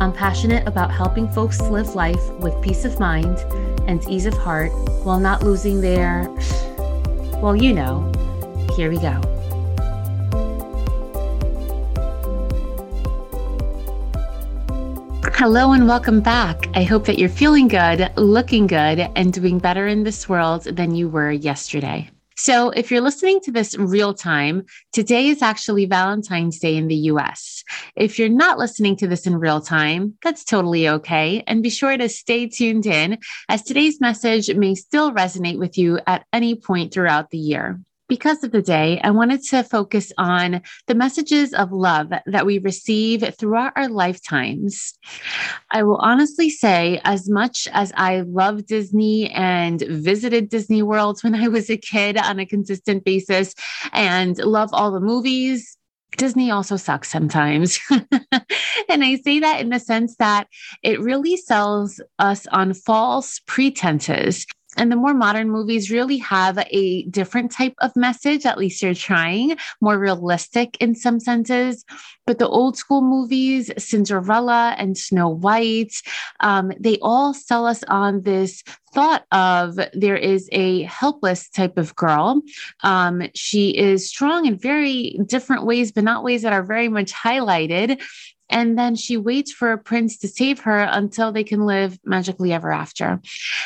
I'm passionate about helping folks live life with peace of mind and ease of heart while not losing their, well, you know. Here we go. Hello and welcome back. I hope that you're feeling good, looking good, and doing better in this world than you were yesterday. So, if you're listening to this real time, today is actually Valentine's Day in the US. If you're not listening to this in real time, that's totally okay. And be sure to stay tuned in as today's message may still resonate with you at any point throughout the year because of the day, I wanted to focus on the messages of love that we receive throughout our lifetimes. I will honestly say, as much as I love Disney and visited Disney World when I was a kid on a consistent basis and love all the movies, Disney also sucks sometimes. and I say that in the sense that it really sells us on false pretenses and the more modern movies really have a different type of message, at least you're trying, more realistic in some senses. But the old school movies, Cinderella and Snow White, um, they all sell us on this thought of there is a helpless type of girl. Um, she is strong in very different ways, but not ways that are very much highlighted. And then she waits for a prince to save her until they can live magically ever after,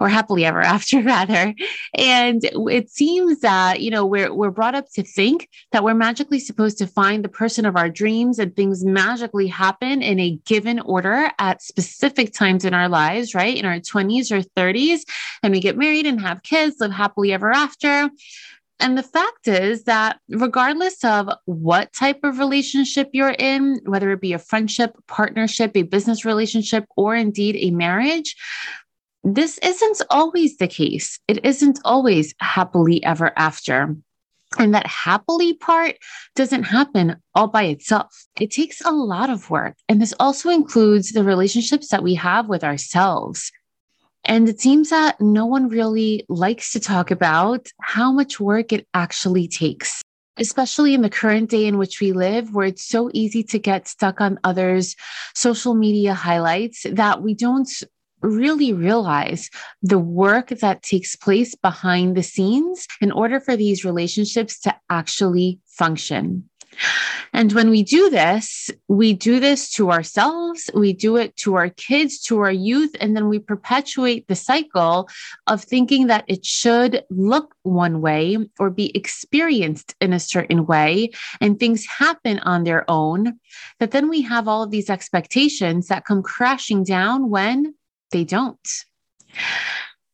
or happily ever after, rather. And it seems that, you know, we're, we're brought up to think that we're magically supposed to find the person of our dreams and things magically happen in a given order at specific times in our lives, right? In our 20s or 30s, and we get married and have kids, live happily ever after. And the fact is that regardless of what type of relationship you're in, whether it be a friendship, partnership, a business relationship, or indeed a marriage, this isn't always the case. It isn't always happily ever after. And that happily part doesn't happen all by itself. It takes a lot of work. And this also includes the relationships that we have with ourselves. And it seems that no one really likes to talk about how much work it actually takes, especially in the current day in which we live, where it's so easy to get stuck on others' social media highlights that we don't really realize the work that takes place behind the scenes in order for these relationships to actually function. And when we do this, we do this to ourselves, we do it to our kids, to our youth, and then we perpetuate the cycle of thinking that it should look one way or be experienced in a certain way, and things happen on their own. That then we have all of these expectations that come crashing down when they don't.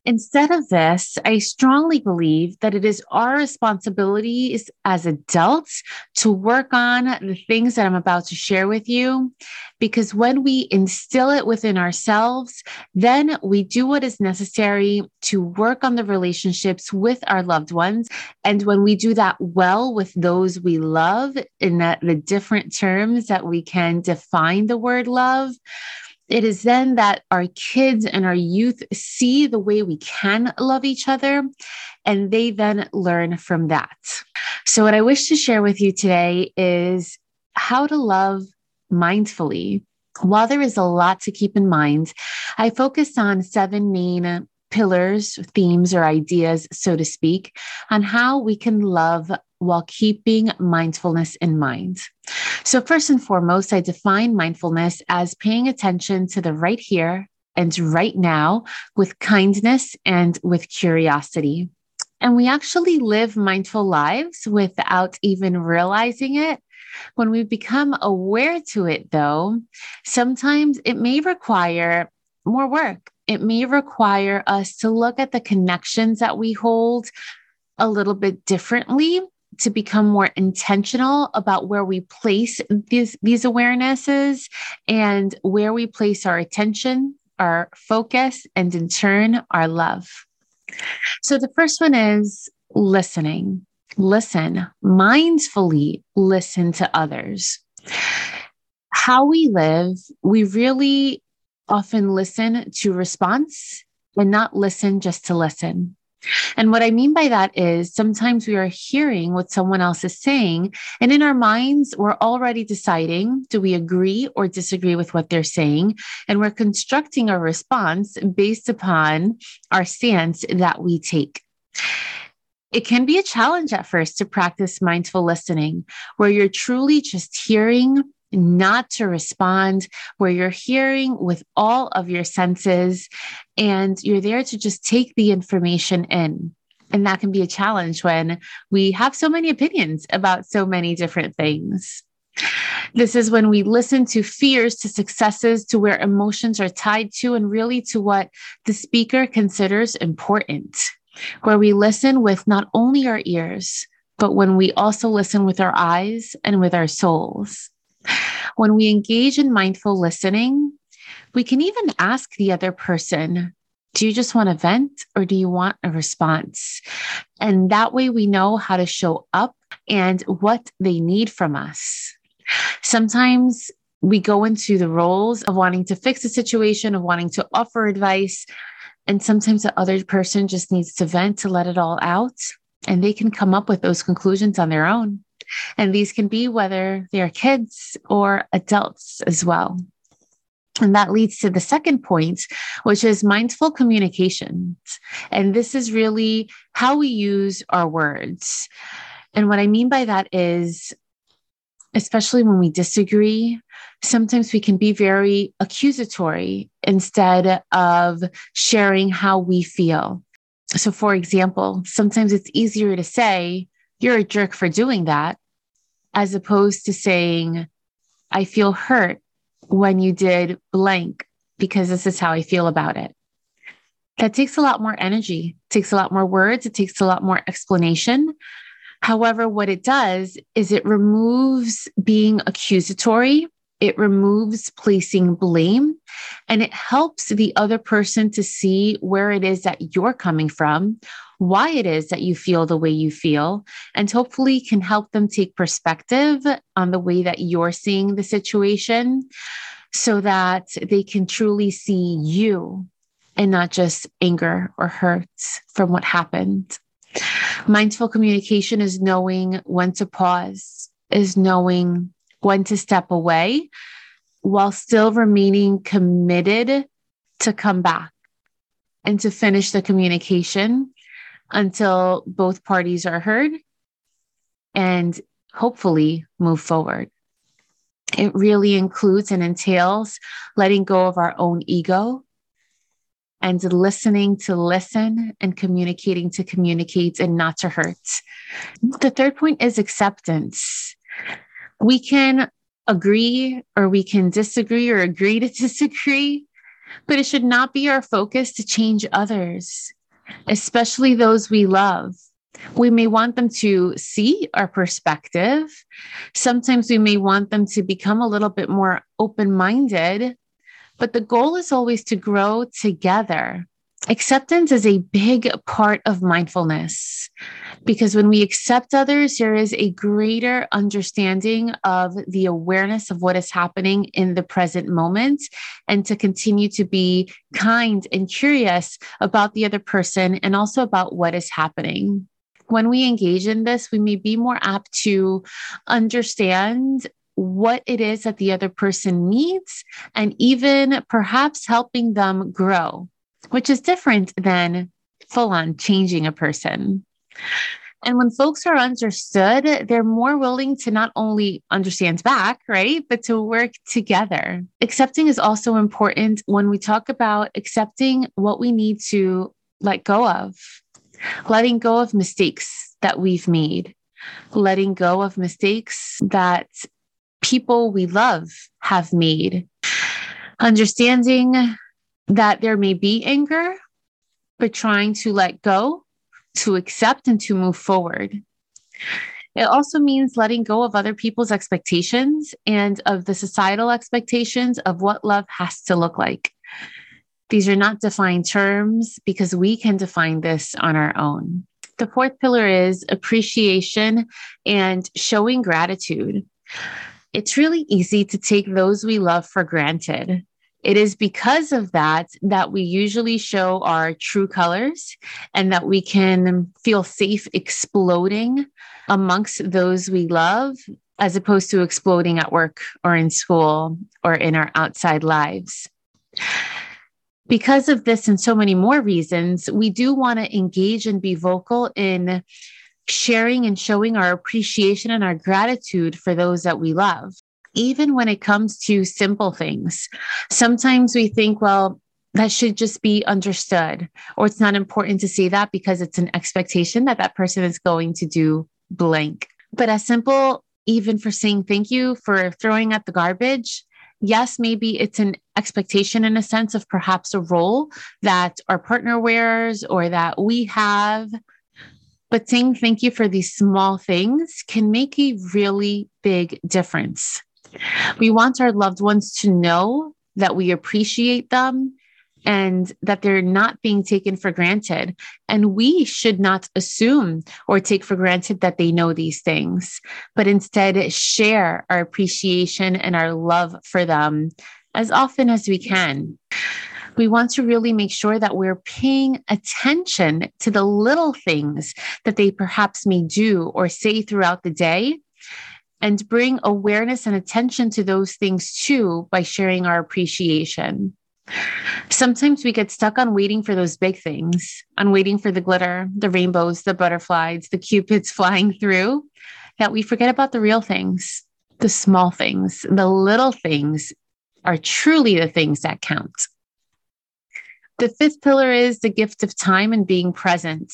Instead of this, I strongly believe that it is our responsibility as adults to work on the things that I'm about to share with you. Because when we instill it within ourselves, then we do what is necessary to work on the relationships with our loved ones. And when we do that well with those we love in that, the different terms that we can define the word love, it is then that our kids and our youth see the way we can love each other, and they then learn from that. So, what I wish to share with you today is how to love mindfully. While there is a lot to keep in mind, I focus on seven main pillars, themes, or ideas, so to speak, on how we can love while keeping mindfulness in mind. So, first and foremost, I define mindfulness as paying attention to the right here and right now with kindness and with curiosity. And we actually live mindful lives without even realizing it. When we become aware to it, though, sometimes it may require more work. It may require us to look at the connections that we hold a little bit differently to become more intentional about where we place these, these awarenesses and where we place our attention, our focus, and in turn, our love. So the first one is listening. Listen, mindfully listen to others. How we live, we really often listen to response and not listen just to listen. And what I mean by that is sometimes we are hearing what someone else is saying, and in our minds, we're already deciding do we agree or disagree with what they're saying? And we're constructing a response based upon our stance that we take. It can be a challenge at first to practice mindful listening, where you're truly just hearing not to respond, where you're hearing with all of your senses and you're there to just take the information in. And that can be a challenge when we have so many opinions about so many different things. This is when we listen to fears, to successes, to where emotions are tied to, and really to what the speaker considers important, where we listen with not only our ears, but when we also listen with our eyes and with our souls. When we engage in mindful listening, we can even ask the other person, do you just want to vent or do you want a response? And that way we know how to show up and what they need from us. Sometimes we go into the roles of wanting to fix a situation, of wanting to offer advice. And sometimes the other person just needs to vent to let it all out. And they can come up with those conclusions on their own. And these can be whether they are kids or adults as well. And that leads to the second point, which is mindful communications. And this is really how we use our words. And what I mean by that is, especially when we disagree, sometimes we can be very accusatory instead of sharing how we feel. So, for example, sometimes it's easier to say, You're a jerk for doing that, as opposed to saying, I feel hurt when you did blank because this is how I feel about it. That takes a lot more energy, takes a lot more words, it takes a lot more explanation. However, what it does is it removes being accusatory, it removes placing blame, and it helps the other person to see where it is that you're coming from, why it is that you feel the way you feel, and hopefully can help them take perspective on the way that you're seeing the situation so that they can truly see you and not just anger or hurt from what happened. Mindful communication is knowing when to pause, is knowing when to step away while still remaining committed to come back and to finish the communication until both parties are heard and hopefully move forward. It really includes and entails letting go of our own ego and listening to listen and communicating to communicate and not to hurt. The third point is acceptance. We can agree or we can disagree or agree to disagree, but it should not be our focus to change others especially those we love. We may want them to see our perspective. Sometimes we may want them to become a little bit more open minded, but the goal is always to grow together. Acceptance is a big part of mindfulness because when we accept others, there is a greater understanding of the awareness of what is happening in the present moment and to continue to be kind and curious about the other person and also about what is happening. When we engage in this, we may be more apt to understand what it is that the other person needs and even perhaps helping them grow which is different than full on changing a person. And when folks are understood, they're more willing to not only understand back, right, but to work together. Accepting is also important when we talk about accepting what we need to let go of, letting go of mistakes that we've made, letting go of mistakes that people we love have made, understanding that there may be anger, but trying to let go, to accept, and to move forward. It also means letting go of other people's expectations and of the societal expectations of what love has to look like. These are not defined terms because we can define this on our own. The fourth pillar is appreciation and showing gratitude. It's really easy to take those we love for granted. It is because of that that we usually show our true colors and that we can feel safe exploding amongst those we love as opposed to exploding at work or in school or in our outside lives. Because of this and so many more reasons, we do want to engage and be vocal in sharing and showing our appreciation and our gratitude for those that we love. Even when it comes to simple things, sometimes we think, well, that should just be understood, or it's not important to say that because it's an expectation that that person is going to do blank. But as simple, even for saying thank you for throwing out the garbage, yes, maybe it's an expectation in a sense of perhaps a role that our partner wears or that we have. But saying thank you for these small things can make a really big difference. We want our loved ones to know that we appreciate them and that they're not being taken for granted. And we should not assume or take for granted that they know these things, but instead share our appreciation and our love for them as often as we can. We want to really make sure that we're paying attention to the little things that they perhaps may do or say throughout the day and bring awareness and attention to those things too by sharing our appreciation. Sometimes we get stuck on waiting for those big things, on waiting for the glitter, the rainbows, the butterflies, the cupids flying through, that we forget about the real things, the small things, the little things are truly the things that count. The fifth pillar is the gift of time and being present.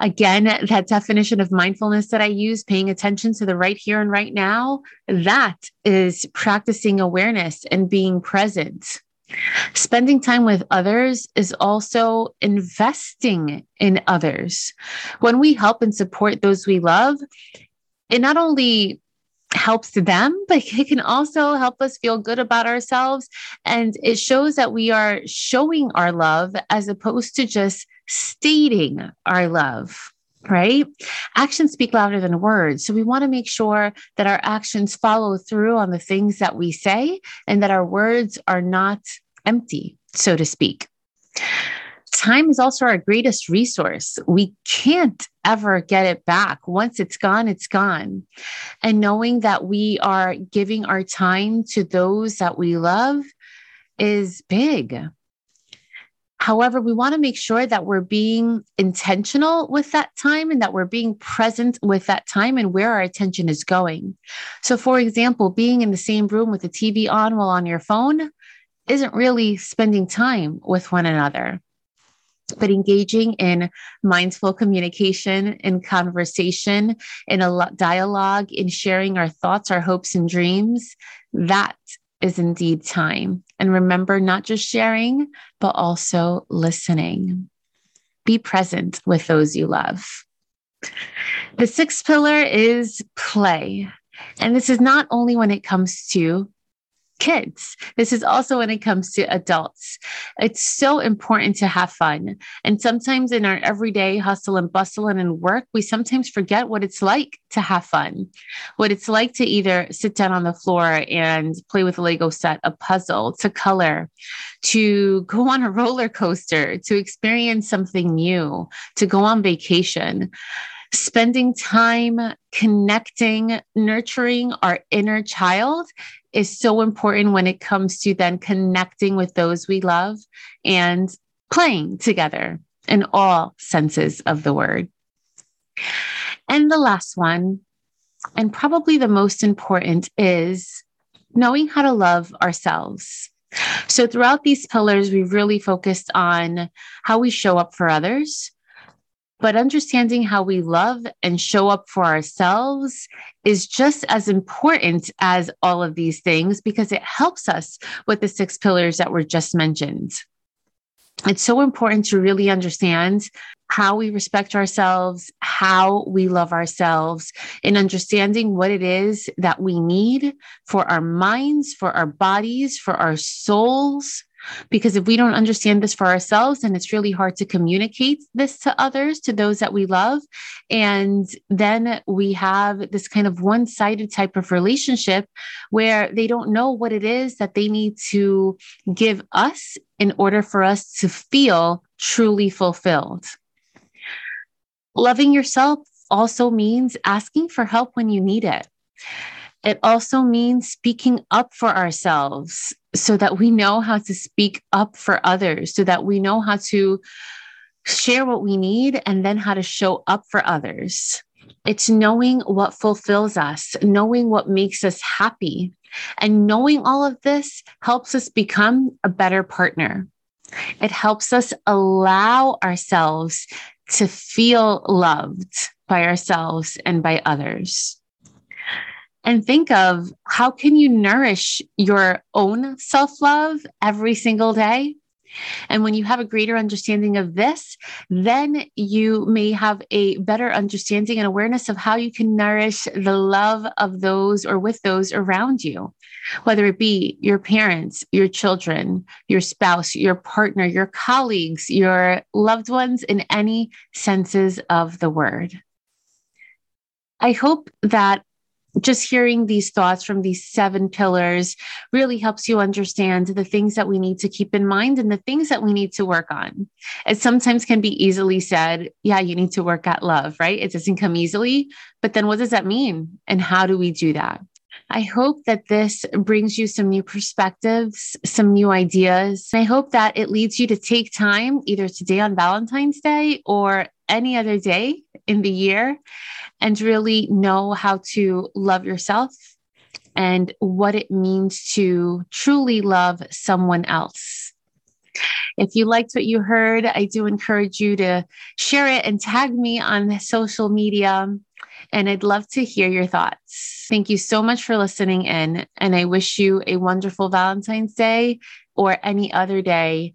Again, that definition of mindfulness that I use, paying attention to the right here and right now, that is practicing awareness and being present. Spending time with others is also investing in others. When we help and support those we love, it not only helps them, but it can also help us feel good about ourselves. And it shows that we are showing our love as opposed to just stating our love right? Actions speak louder than words. So we want to make sure that our actions follow through on the things that we say and that our words are not empty, so to speak. Time is also our greatest resource. We can't ever get it back. Once it's gone, it's gone. And knowing that we are giving our time to those that we love is big. However, we want to make sure that we're being intentional with that time and that we're being present with that time and where our attention is going. So, for example, being in the same room with the TV on while on your phone isn't really spending time with one another. But engaging in mindful communication, in conversation, in a dialogue, in sharing our thoughts, our hopes, and dreams, that is indeed time. And remember, not just sharing, but also listening. Be present with those you love. The sixth pillar is play. And this is not only when it comes to kids. This is also when it comes to adults. It's so important to have fun. And sometimes in our everyday hustle and bustle and in work, we sometimes forget what it's like to have fun, what it's like to either sit down on the floor and play with a Lego set, a puzzle, to color, to go on a roller coaster, to experience something new, to go on vacation spending time connecting, nurturing our inner child is so important when it comes to then connecting with those we love and playing together in all senses of the word. And the last one, and probably the most important, is knowing how to love ourselves. So, throughout these pillars, we've really focused on how we show up for others, but understanding how we love and show up for ourselves is just as important as all of these things because it helps us with the six pillars that were just mentioned. It's so important to really understand how we respect ourselves, how we love ourselves, and understanding what it is that we need for our minds, for our bodies, for our souls, because if we don't understand this for ourselves, then it's really hard to communicate this to others, to those that we love. And then we have this kind of one sided type of relationship where they don't know what it is that they need to give us in order for us to feel truly fulfilled. Loving yourself also means asking for help when you need it. It also means speaking up for ourselves so that we know how to speak up for others, so that we know how to share what we need and then how to show up for others. It's knowing what fulfills us, knowing what makes us happy. And knowing all of this helps us become a better partner. It helps us allow ourselves to feel loved by ourselves and by others and think of how can you nourish your own self-love every single day and when you have a greater understanding of this, then you may have a better understanding and awareness of how you can nourish the love of those or with those around you, whether it be your parents, your children, your spouse, your partner, your colleagues, your loved ones in any senses of the word. I hope that just hearing these thoughts from these seven pillars really helps you understand the things that we need to keep in mind and the things that we need to work on. It sometimes can be easily said, yeah, you need to work at love, right? It doesn't come easily. But then what does that mean? And how do we do that? I hope that this brings you some new perspectives, some new ideas. I hope that it leads you to take time either today on Valentine's Day or any other day in the year and really know how to love yourself and what it means to truly love someone else. If you liked what you heard, I do encourage you to share it and tag me on social media. And I'd love to hear your thoughts. Thank you so much for listening in. And I wish you a wonderful Valentine's Day or any other day.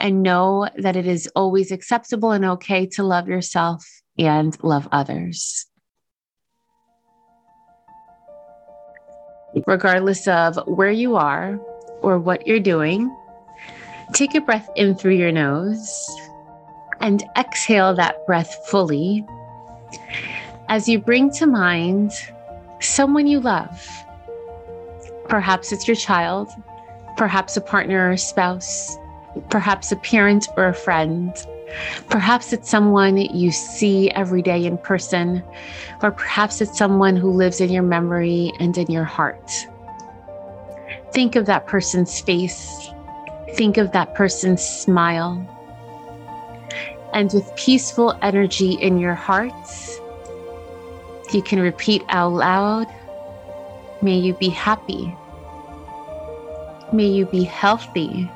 And know that it is always acceptable and okay to love yourself and love others. Regardless of where you are or what you're doing, take a breath in through your nose and exhale that breath fully as you bring to mind someone you love. Perhaps it's your child, perhaps a partner or spouse, perhaps a parent or a friend Perhaps it's someone you see every day in person, or perhaps it's someone who lives in your memory and in your heart. Think of that person's face, think of that person's smile. And with peaceful energy in your heart, you can repeat out loud May you be happy. May you be healthy.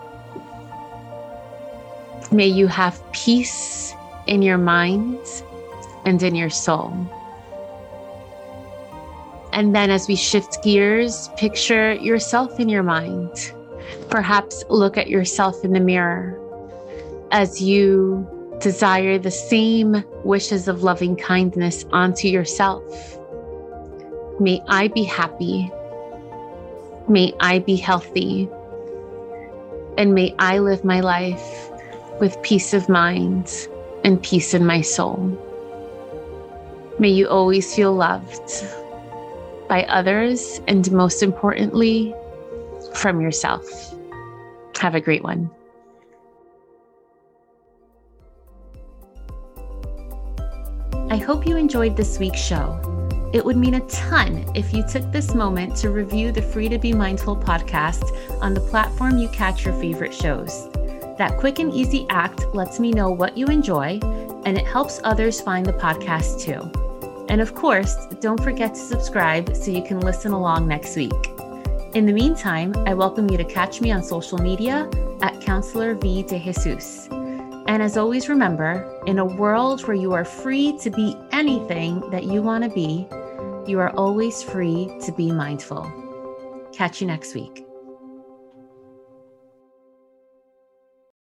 May you have peace in your mind and in your soul. And then, as we shift gears, picture yourself in your mind. Perhaps look at yourself in the mirror as you desire the same wishes of loving kindness onto yourself. May I be happy. May I be healthy. And may I live my life with peace of mind and peace in my soul. May you always feel loved by others and most importantly, from yourself. Have a great one. I hope you enjoyed this week's show. It would mean a ton if you took this moment to review the Free to Be Mindful podcast on the platform you catch your favorite shows. That quick and easy act lets me know what you enjoy, and it helps others find the podcast too. And of course, don't forget to subscribe so you can listen along next week. In the meantime, I welcome you to catch me on social media at Counselor V de Jesus. And as always, remember in a world where you are free to be anything that you want to be, you are always free to be mindful. Catch you next week.